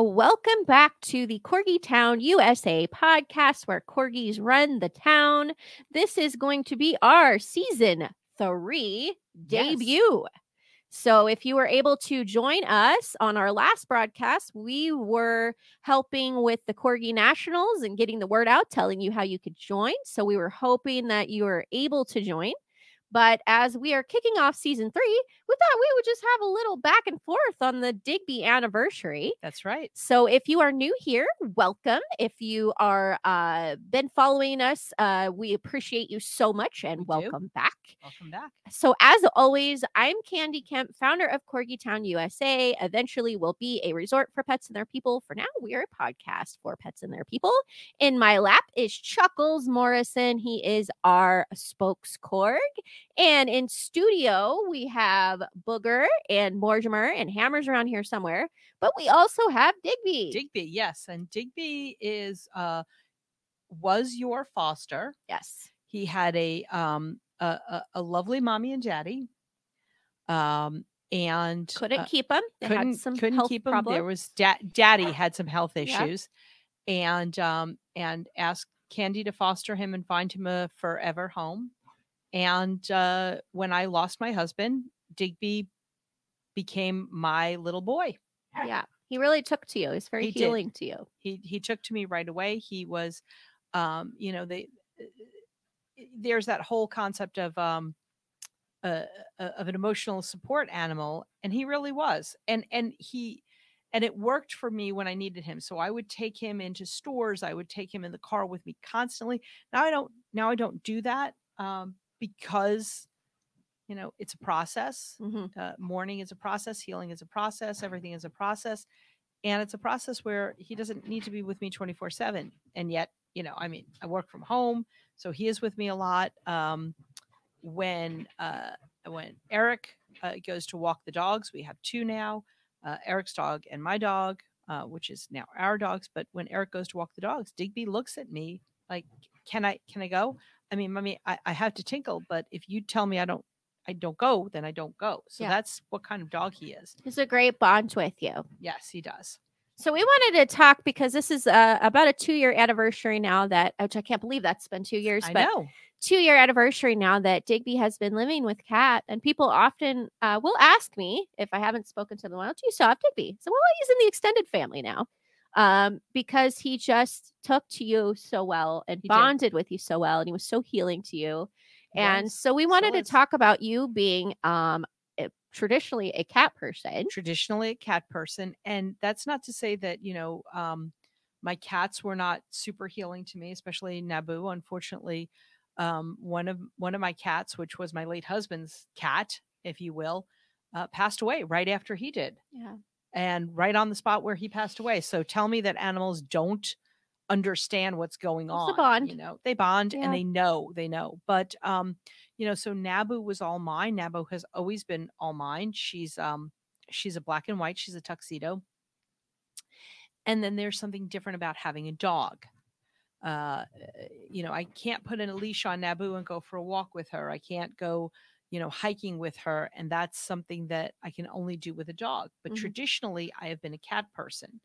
Welcome back to the Corgi Town USA podcast where corgis run the town. This is going to be our season three Yes. debut. So, if you were able to join us on our last broadcast, we were helping with the Corgi Nationals and getting the word out, telling you how you could join. So, we were hoping that you were able to join. But as we are kicking off season three, we thought we would just have a little back and forth on the Digby anniversary. That's right. So if you are new here, welcome. If you are uh been following us, uh we appreciate you so much and We do. welcome back. Welcome back. So as always, I'm Candy Kemp, founder of Corgi Town USA. Eventually will be a resort for pets and their people. For now, we are a podcast for pets and their people. In my lap is Chuckles Morrison. He is our spokescorg. And in studio, we have Booger and Mortimer and Hammers around here somewhere. But we also have Digby. Digby, yes. And Digby is uh was your foster. yes. He had a um a, a, a lovely mommy and daddy. Um and Couldn't uh, keep him. They couldn't had some couldn't keep him. problems. There was da- daddy had some health Yeah. issues and um and asked Candy to foster him and find him a forever home. And uh when I lost my husband, Digby became my little boy. yeah. He really took to you. He's very He did. to you. he he took to me right away he was um you know they there's that whole concept of um uh, uh, of an emotional support animal and he really was and and he and it worked for me when i needed him so i would take him into stores i would take him in the car with me constantly now i don't now i don't do that um because you know it's a process hmm uh, mourning is a process healing is a process everything is a process and it's a process where he doesn't need to be with me 24 7 and yet you know i mean i work from home so he is with me a lot um, when uh, when eric uh, goes to walk the dogs we have two now uh, eric's dog and my dog uh, which is now our dogs but when eric goes to walk the dogs digby looks at me like can i can i go i mean mommy i, I have to tinkle but if you tell me i don't i don't go then i don't go so Yeah. that's what kind of dog he is He's a great bond with you. yes he does So we wanted to talk because this is uh, about a two year anniversary now that, which I can't believe that's been two years, i but know two year anniversary now that Digby has been living with Kat. And people often uh, will ask me if I haven't spoken to them, well, don't you still have Digby? So, well, he's in the extended family now um, because he just took to you so well and He did. bonded with you so well. And he was so healing to you. And Was. so we wanted to is. talk about you being um, a- traditionally a cat person. traditionally a cat person and that's not to say that you know um my cats were not super healing to me especially nabu unfortunately um one of one of my cats which was my late husband's cat if you will uh, passed away right after he did Yeah. And right on the spot where he passed away. So tell me that animals don't understand what's going It's on bond. you know they bond Yeah. and they know they know. But um you know so nabu was all mine. Nabu has always been all mine. She's um she's a black and white. She's a tuxedo. And then there's something different about having a dog. Uh you know i can't put in a leash on nabu and go for a walk with her. I can't go you know hiking with her and that's something that i can only do with a dog but Mhm. traditionally i have been a cat person.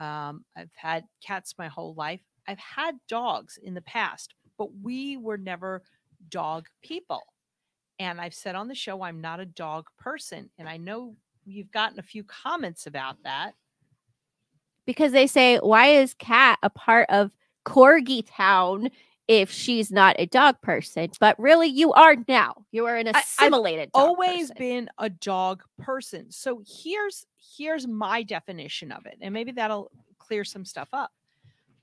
Um, i've had cats my whole life. I've had dogs in the past but we were never dog people and i've said on the show i'm not a dog person and i know you've gotten a few comments about that. Because they say, why is cat a part of Corgi Town if she's not a dog person? But really, you are now. You are an assimilated. dog always person. been a dog person. So here's here's my definition of it, and maybe that'll clear some stuff up.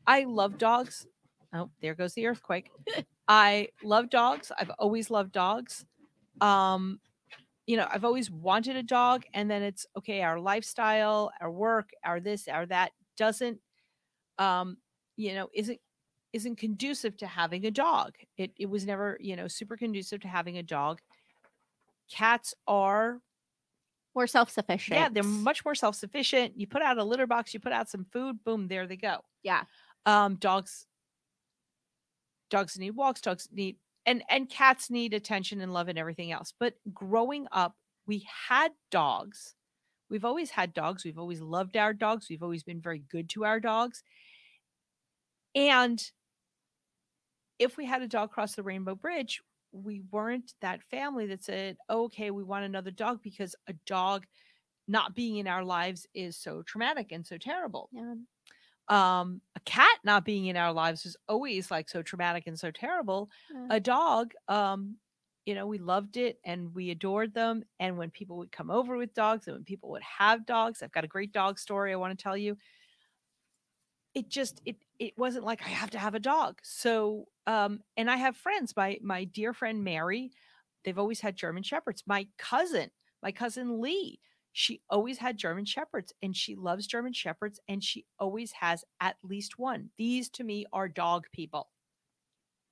I love dogs. Oh, there goes the earthquake. I love dogs. I've always loved dogs. Um, you know, I've always wanted a dog, and then it's okay. Our lifestyle, our work, our this, our that doesn't, um, you know, isn't isn't conducive to having a dog. It it was never, you know, super conducive to having a dog. Cats are more self sufficient. yeah, they're much more self-sufficient. You put out a litter box, you put out some food, boom, there they go. Yeah. Um, dogs dogs need walks, dogs need and and cats need attention and love and everything else. But growing up, we had dogs. We've always had dogs. We've always loved our dogs. We've always been very good to our dogs. And if we had a dog cross the rainbow bridge, we weren't that family that said, okay, we want another dog because a dog not being in our lives is so traumatic and so terrible. Yeah. Um, a cat not being in our lives is always like so traumatic and so terrible. Yeah. A dog, um, you know, we loved it and we adored them. And when people would come over with dogs and when people would have dogs, I've got a great dog story I want to tell you. It just it it wasn't like I have to have a dog. So um, and I have friends, my my dear friend Mary, they've always had German shepherds. My cousin, my cousin Lee, she always had German shepherds and she loves German shepherds and she always has at least one. These to me are dog people.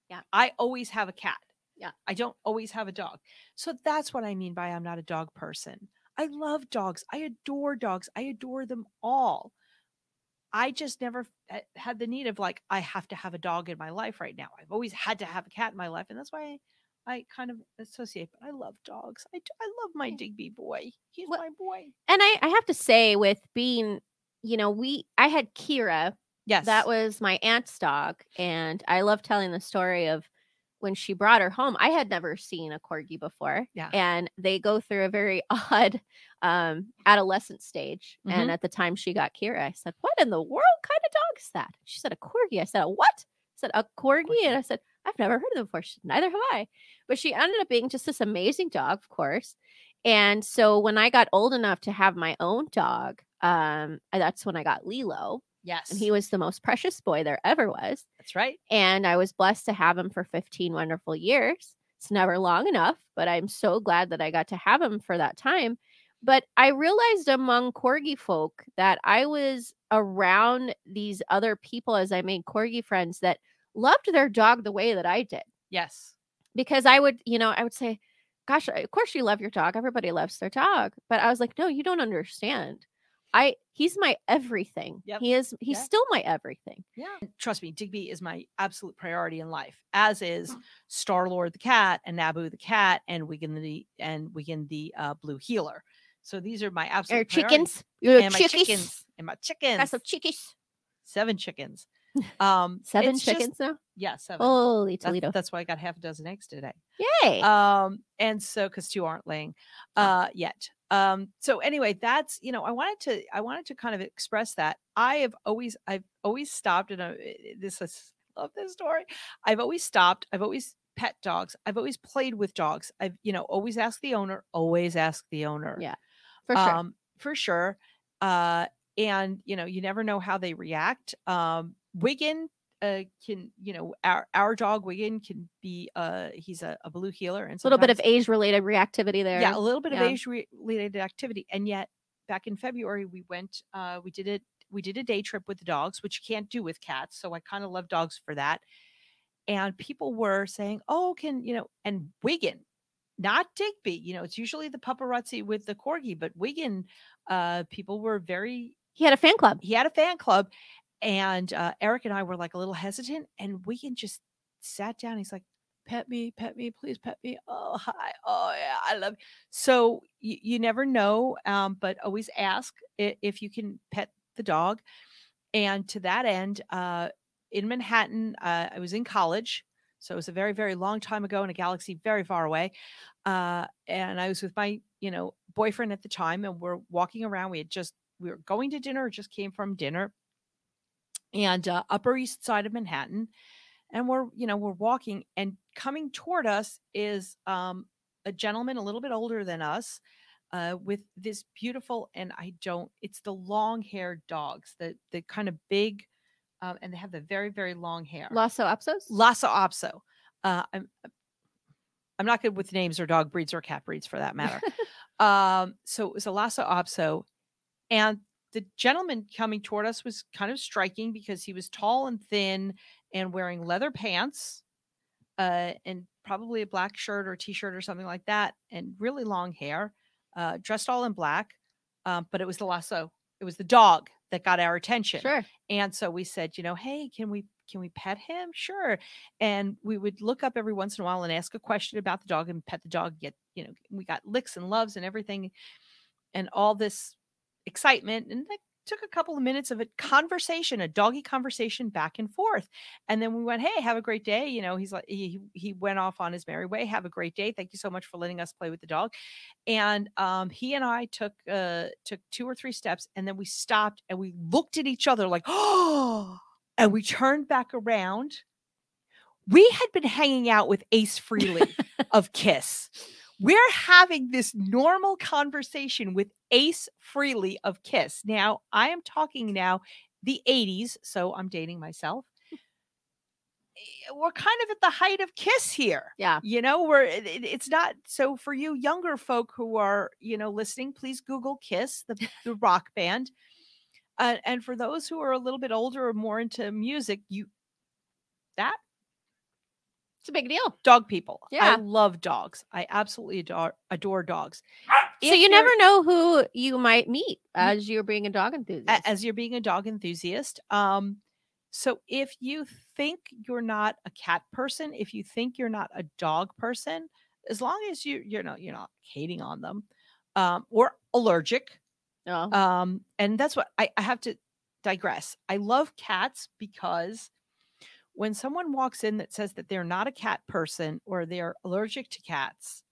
Yeah. I always have a cat. Yeah. I don't always have a dog. So that's what I mean by I'm not a dog person. I love dogs. I adore dogs. I adore them all. I just never had the need of like, I have to have a dog in my life right now. I've always had to have a cat in my life. And that's why I kind of associate, but I love dogs. I, I love my Digby boy. He's Well- my boy. And I, I have to say, with being, you know, we I had Kira. Yes. That was my aunt's dog, and I love telling the story of when she brought her home. I had never seen a corgi before. Yeah. And they go through a very odd um adolescent stage. Mhm. And at the time she got Kira, I said, What in the world kind of dog is that? She said, A corgi. I said, A what? I said, A corgi. Corgi. And I said, I've never heard of them before. She said, Neither have I. But she ended up being just this amazing dog, of course. And so when I got old enough to have my own dog, um, that's when I got Lilo. Yes. And he was the most precious boy there ever was. That's right. And I was blessed to have him for 15 wonderful years. It's never long enough, but I'm so glad that I got to have him for that time. But I realized among corgi folk that I was around these other people as I made corgi friends that loved their dog the way that I did. Yes. Because I would, you know, I would say, Gosh, of course you love your dog. Everybody loves their dog. But I was like, No, you don't understand. I he's my everything. Yep. He is he's still my everything. Yeah. Trust me, Digby is my absolute priority in life, as is Star Lord the cat and Nabu the cat and Wigan the and Wigan the uh, blue heeler. So these are my absolute priorities. chickens, your and my chickies. chickens and my chickens. Got some chickies. Seven chickens. Um, Seven it's just- chickens now. yeah, seven. Holy That's- Toledo! That's, why I got half a dozen eggs today. Yay! Um, and so because two aren't laying uh yet. Um, so anyway, that's you know, I wanted to I wanted to kind of express that. I have always I've always stopped and I, this is love this story. I've always stopped, I've always pet dogs, I've always played with dogs. I've, you know, always asked the owner, always ask the owner. Yeah, for sure. Um, for sure. Uh, and you know, you never know how they react. Um, Wigan uh, can, you know, our our dog Wigan can be uh he's a, a blue heeler and a little bit of age related reactivity there. yeah, a little bit Yeah. of age related activity. And yet back in February we went uh we did it we did a day trip with the dogs, which you can't do with cats. So I kind of love dogs for that. And people were saying, "Oh, can you know?" And Wigan, not Digby. You know, it's usually the paparazzi with the corgi, but Wigan, uh, people were very he had a fan club. he had a fan club and uh, eric and i were like a little hesitant and Wigan just sat down he's like pet me pet me please pet me oh hi oh yeah i love you. so you, you never know um, but always ask if you can pet the dog and to that end uh, in manhattan uh, i was in college so it was a very very long time ago in a galaxy very far away uh, and i was with my you know boyfriend at the time and we're walking around we had just we were going to dinner, just came from dinner, and uh, Upper East Side of Manhattan, and we're you know we're walking, and coming toward us is um, a gentleman a little bit older than us, uh, with this beautiful and I don't it's the long haired dogs, the the kind of big, um, and they have the very very long hair. Lhasa Apsos. Lhasa Apso. Uh, I'm I'm not good with names or dog breeds or cat breeds for that matter. um, so it was a Lhasa Apso, and the gentleman coming toward us was kind of striking because he was tall and thin and wearing leather pants, uh, and probably a black shirt or t-shirt or something like that, and really long hair, uh, dressed all in black. Um, but it was the Lhasa. It was the dog that got our attention. Sure. And so we said, you know, hey, can we can we pet him? Sure. And we would look up every once in a while and ask a question about the dog and pet the dog. Get you know, we got licks and loves and everything, and all this excitement and that took a couple of minutes of a conversation a doggy conversation back and forth and then we went hey have a great day you know he's like he he went off on his merry way have a great day thank you so much for letting us play with the dog and um he and i took uh took two or three steps and then we stopped and we looked at each other like oh and we turned back around. We had been hanging out with Ace Frehley of kiss. We're having this normal conversation with Ace Frehley of Kiss. Now, I am talking now the 80s, so I'm dating myself. Eh, We're kind of at the height of Kiss here. Yeah. You know, we're it- it's not so for you younger folk who are, you know, listening, please Google Kiss, the, the rock band. Uh, and for those who are a little bit older or more into music, you that It's a big deal. dog people. Yeah. I love dogs. I absolutely adore adore dogs. so If you you're- never know who you might meet as you're being a dog enthusiast. as you're being a dog enthusiast. Um, so if you think you're not a cat person, if you think you're not a dog person, as long as you you're not you're not hating on them, um, or allergic, oh. um, and that's what I, I have to digress. I love cats because when someone walks in that says that they're not a cat person or they're allergic to cats,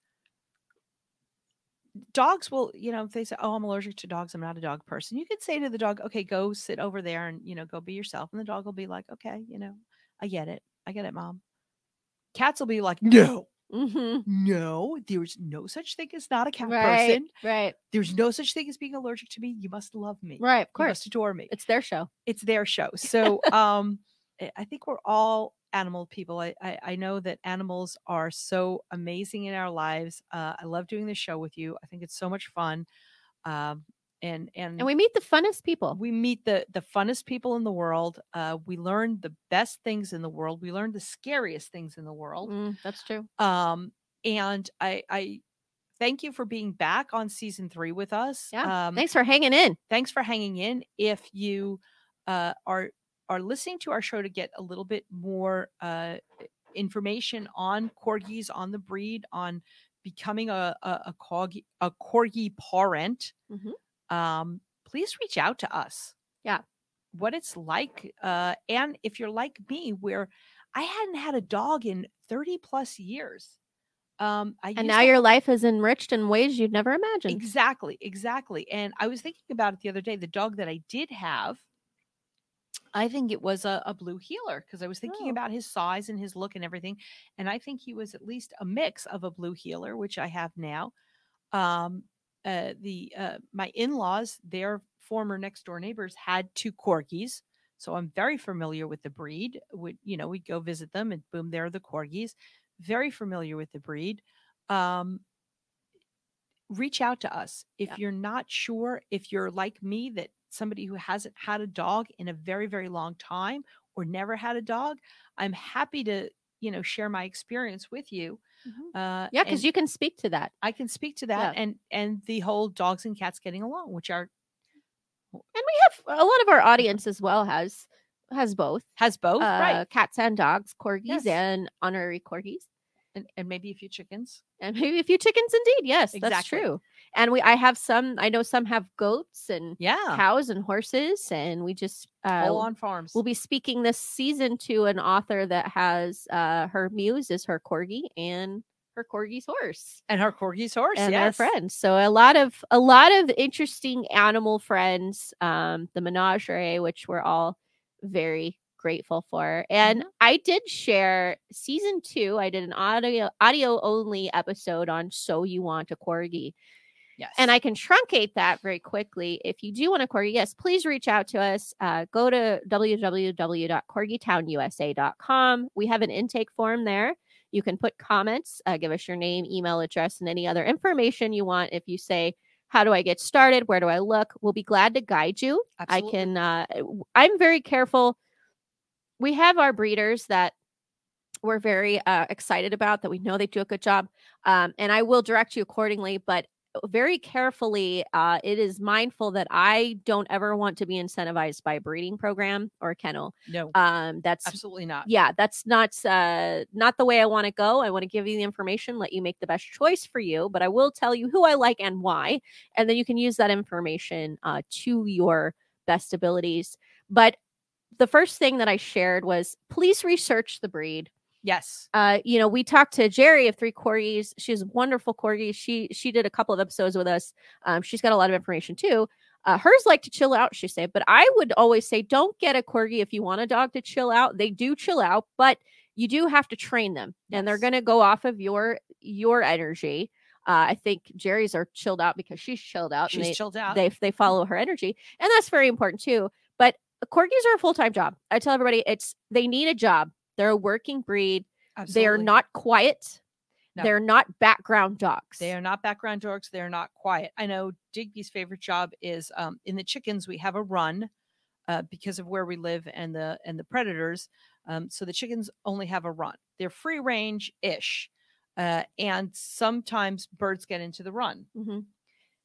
dogs will, you know, if they say, Oh, I'm allergic to dogs, I'm not a dog person. You could say to the dog, Okay, go sit over there and, you know, go be yourself. And the dog will be like, Okay, you know, I get it. I get it, mom. Cats will be like, No, hmm no, there's no such thing as not a cat Right. person. Right. There's no such thing as being allergic to me. You must love me. Right. Of You course. must adore me. It's their show. It's their show. So um I- think we're all animal people. I, I I know that animals are so amazing in our lives. Uh, I love doing this show with you. I think it's so much fun. Um and and And we meet the funnest people. we meet the the funnest people in the world. Uh, we learn the best things in the world. We learn the scariest things in the world. Mm, that's true. Um, and I I thank you for being back on season three with us. Yeah. Um, Thanks for hanging in. thanks for hanging in. If you uh, are are listening to our show to get a little bit more uh, information on corgis, on the breed, on becoming a a, a corgi a corgi parent, Mhm. um, please reach out to us. Yeah. what it's like, uh, and if you're like me, where I hadn't had a dog in thirty plus years. Um, I And now to your life is enriched in ways you'd never imagined. Exactly, exactly. And I was thinking about it the other day. The dog that I did have, I think it was a, a blue heeler because I was thinking Oh. about his size and his look and everything. And I think he was at least a mix of a blue heeler, which I have now. Um, uh, the uh, my in-laws, their former next door neighbors, had two corgis. So I'm very familiar with the breed. Would you know, we'd go visit them and boom, there are the corgis. Very familiar with the breed. Um, reach out to us if Yeah. you're not sure if you're like me that somebody who hasn't had a dog in a very very long time or never had a dog i'm happy to you know share my experience with you Mhm. uh Yeah, because you can speak to that. i can speak to that Yeah. and and the whole dogs and cats getting along which are And we have a lot of our audience as well has has both. has both uh, right Cats and dogs, corgis Yes. and honorary corgis. and, and maybe a few chickens And maybe a few chickens indeed. Yes, that's true. And we I have some I know some have goats and yeah. cows and horses and we just uh all on farms. we'll be speaking this season to an author that has uh her muse is her corgi and her corgi's horse. And her corgi's horse and yes. their friends. So a lot of a lot of interesting animal friends um the menagerie which we're all very grateful for. And Mm-hmm. i did share season two i did an audio audio only episode on so you want a corgi yes and I can truncate that very quickly. If you do want a corgi, yes, please reach out to us. Uh, go to www.corgitownusa.com. We have an intake form there. You can put comments, uh, give us your name, email address, and any other information you want. If you say, How do I get started? Where do I look? We'll be glad to guide you. Absolutely. I can, uh, I'm very careful. We have our breeders that we're very uh, excited about that we know they do a good job. Um, and I will direct you accordingly. But very carefully. Uh, it is mindful that I don't ever want to be incentivized by a breeding program or a kennel. No, Um, that's absolutely not. yeah, that's not uh, not the way I want to go. I want to give you the information, let you make the best choice for you, but I will tell you who I like and why, and then you can use that information uh, to your best abilities. But the first thing that I shared was please research the breed Yes. uh, you know, we talked to Jerry of Three Corgis. She's a wonderful corgi. She she did a couple of episodes with us. Um, she's got a lot of information too. Uh, hers like to chill out, she said. But I would always say, don't get a corgi if you want a dog to chill out. They do chill out, but you do have to train them, and they're going to go off of your your energy. Uh, I think Jerry's are chilled out because she's chilled out. and She's they, chilled out. they they follow her energy and that's very important too but corgis are a full-time job i tell everybody it's they need a job they're a working breed they are not quiet No. they're not background dogs They are not background dogs. They're not quiet. I know Digby's favorite job is um, in the chickens. We have a run uh, because of where we live and the and the predators. Um, so the chickens only have a run. They're free range ish, uh, and sometimes birds get into the run. Mhm.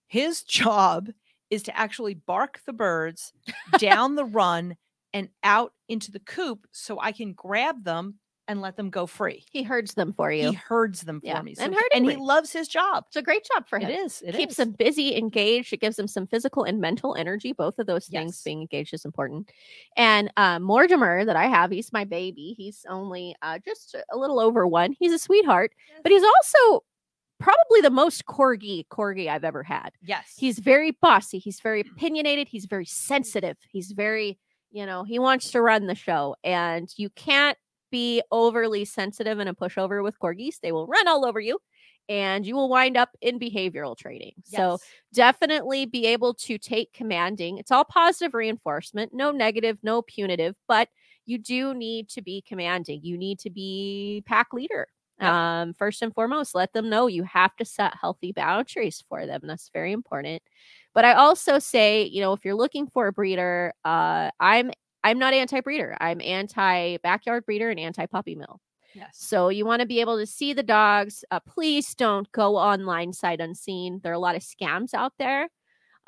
His job is to actually bark the birds down the run and out into the coop, so I can grab them and let them go free. he herds them for you. He herds them for Yeah, me, and he- herding and he loves his job. it's a great job for It him. is. It keeps is. them busy engaged. It gives them some physical and mental energy. Both of those things Yes. being engaged is important. And uh mortimer that i have he's my baby. He's only uh just a little over one. He's a sweetheart but he's also probably the most corgi corgi i've ever had. Yes. he's very bossy. He's very opinionated. He's very sensitive. He's very you know he wants to run the show and you can't be overly sensitive and a pushover with corgis they will run all over you and you will wind up in behavioral training. So definitely be able to take commanding. It's all positive reinforcement no negative no punitive but you do need to be commanding. You need to be pack leader. Yep. um first and foremost let them know you have to set healthy boundaries for them. That's very important but i also say you know if you're looking for a breeder uh i'm i'm not anti-breeder i'm anti backyard breeder and anti puppy mill yes. so you want to be able to see the dogs. Uh, please don't go online sight unseen. There are a lot of scams out there.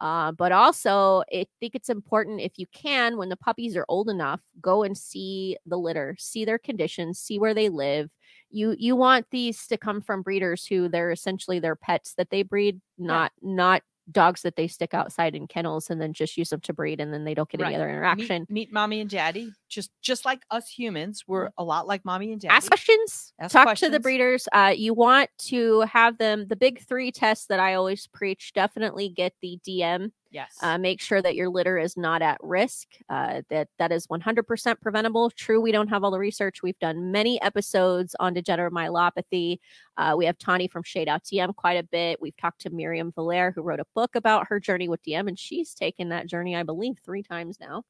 Uh, but also, I think it's important if you can, when the puppies are old enough, go and see the litter, see their conditions, see where they live. You you want these to come from breeders who they're essentially their pets that they breed, not not dogs that they stick outside in kennels and then just use them to breed and then they don't get any other interaction. Meet, meet mommy and daddy. Just just like us humans, we're a lot like mommy and daddy. ask questions Ask talk to the breeders uh, you want to have them the big three tests that i always preach definitely get the dm yes. uh, make sure that your litter is not at risk uh, that that is 100% preventable. True we don't have all the research. We've done many episodes on degenerative myelopathy uh, we have tani from shade out dm quite a bit. We've talked to miriam Valaire, who wrote a book about her journey with dm and she's taken that journey i believe three times now.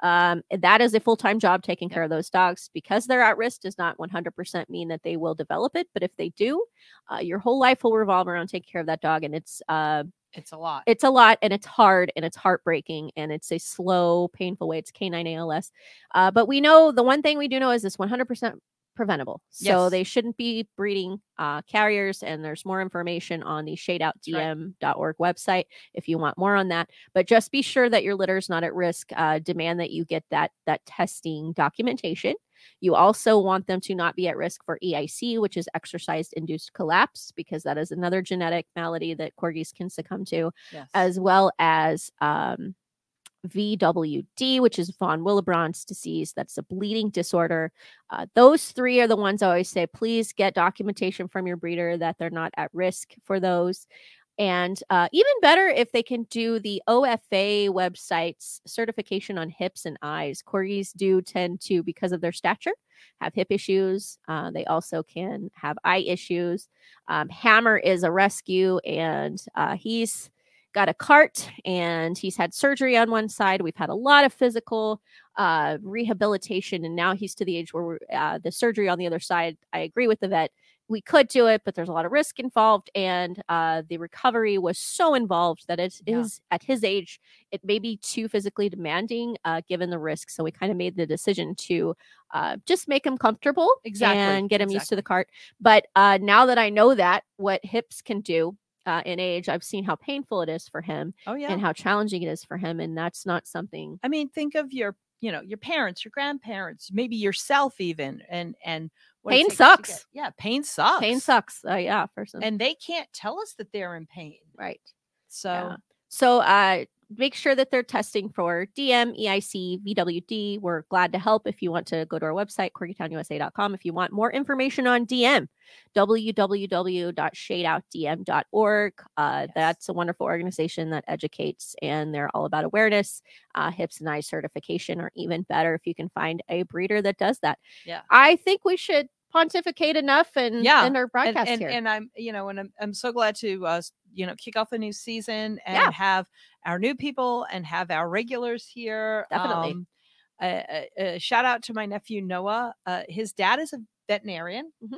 Um, that is a full-time job taking care of those dogs. Because they're at risk does not 100% mean that they will develop it but if they do uh, your whole life will revolve around taking care of that dog and it's uh, it's a lot. it's a lot and it's hard and it's heartbreaking and it's a slow painful way it's canine als uh, but we know the one thing we do know is this 100% preventable. So they shouldn't be breeding uh, carriers and there's more information on the shadeoutdm.org website if you want more on that. But just be sure that your litter is not at risk uh, demand that you get that that testing documentation. You also want them to not be at risk for EIC, which is exercise induced collapse, because that is another genetic malady that corgis can succumb to, yes. as well as um, VWD, which is von Willebrand's disease. That's a bleeding disorder. Uh, those three are the ones I always say please get documentation from your breeder that they're not at risk for those. And uh, even better if they can do the OFA website's certification on hips and eyes. Corgis do tend to, because of their stature, have hip issues. Uh, they also can have eye issues. Um, Hammer is a rescue, and uh, he's got a cart and he's had surgery on one side. We've had a lot of physical uh, rehabilitation, and now he's to the age where we're, uh, the surgery on the other side. I agree with the vet. We could do it, but there's a lot of risk involved, and uh, the recovery was so involved that it Yeah. is at his age, it may be too physically demanding uh, given the risk. So we kind of made the decision to uh, just make him comfortable Exactly, and get him used to the cart. But uh, now that I know that what hips can do, uh, in age, I've seen how painful it is for him Oh yeah. and how challenging it is for him. And that's not something. I mean, think of your, you know, your parents, your grandparents, maybe yourself even, and and what Pain takes to get- sucks. yeah, pain sucks. Pain sucks. Uh, yeah, for some. and they can't tell us that they're in pain. right. So Yeah. So uh, make sure that they're testing for DM, EIC, VWD. We're glad to help if you want to go to our website, corgitownusa.com. If you want more information on DM, www.shadeoutdm.org. Uh, Yes. That's a wonderful organization that educates and they're all about awareness. Uh, hips and eye certification are even better if you can find a breeder that does that. Yeah. I think we should pontificate enough and Yeah, end our and, broadcast and, here. and I'm, you know, and I'm, I'm so glad to, uh, you know, kick off the new season and Yeah. have our new people and have our regulars here. Definitely. Um, a, a- a shout out to my nephew Noah. Uh, his dad is a veterinarian. Mhm.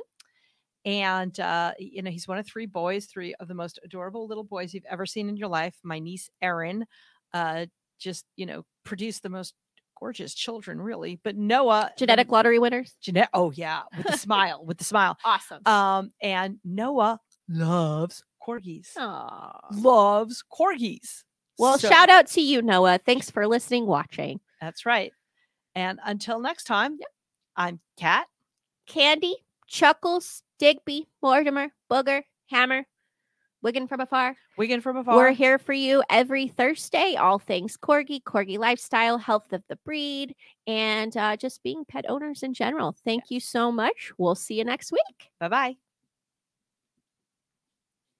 And uh, you know he's one of three boys, three of the most adorable little boys you've ever seen in your life. My niece Erin, uh, just you know produced the most gorgeous children, really. But Noah, Genetic lottery winners. Jeanette, oh yeah, with the smile, with the smile. Awesome. Um, and Noah loves corgis. Aw. Loves corgis. Well, So- shout out to you, Noah. Thanks for listening, watching. That's right. And until next time, I'm Kat. Candy, Chuckles, Digby, Mortimer, Booger, Hammer, Wigan from afar. Wigan from afar. We're here for you every Thursday. All things corgi, corgi lifestyle, health of the breed, and uh, just being pet owners in general. Thank you so much. We'll see you next week. Bye bye.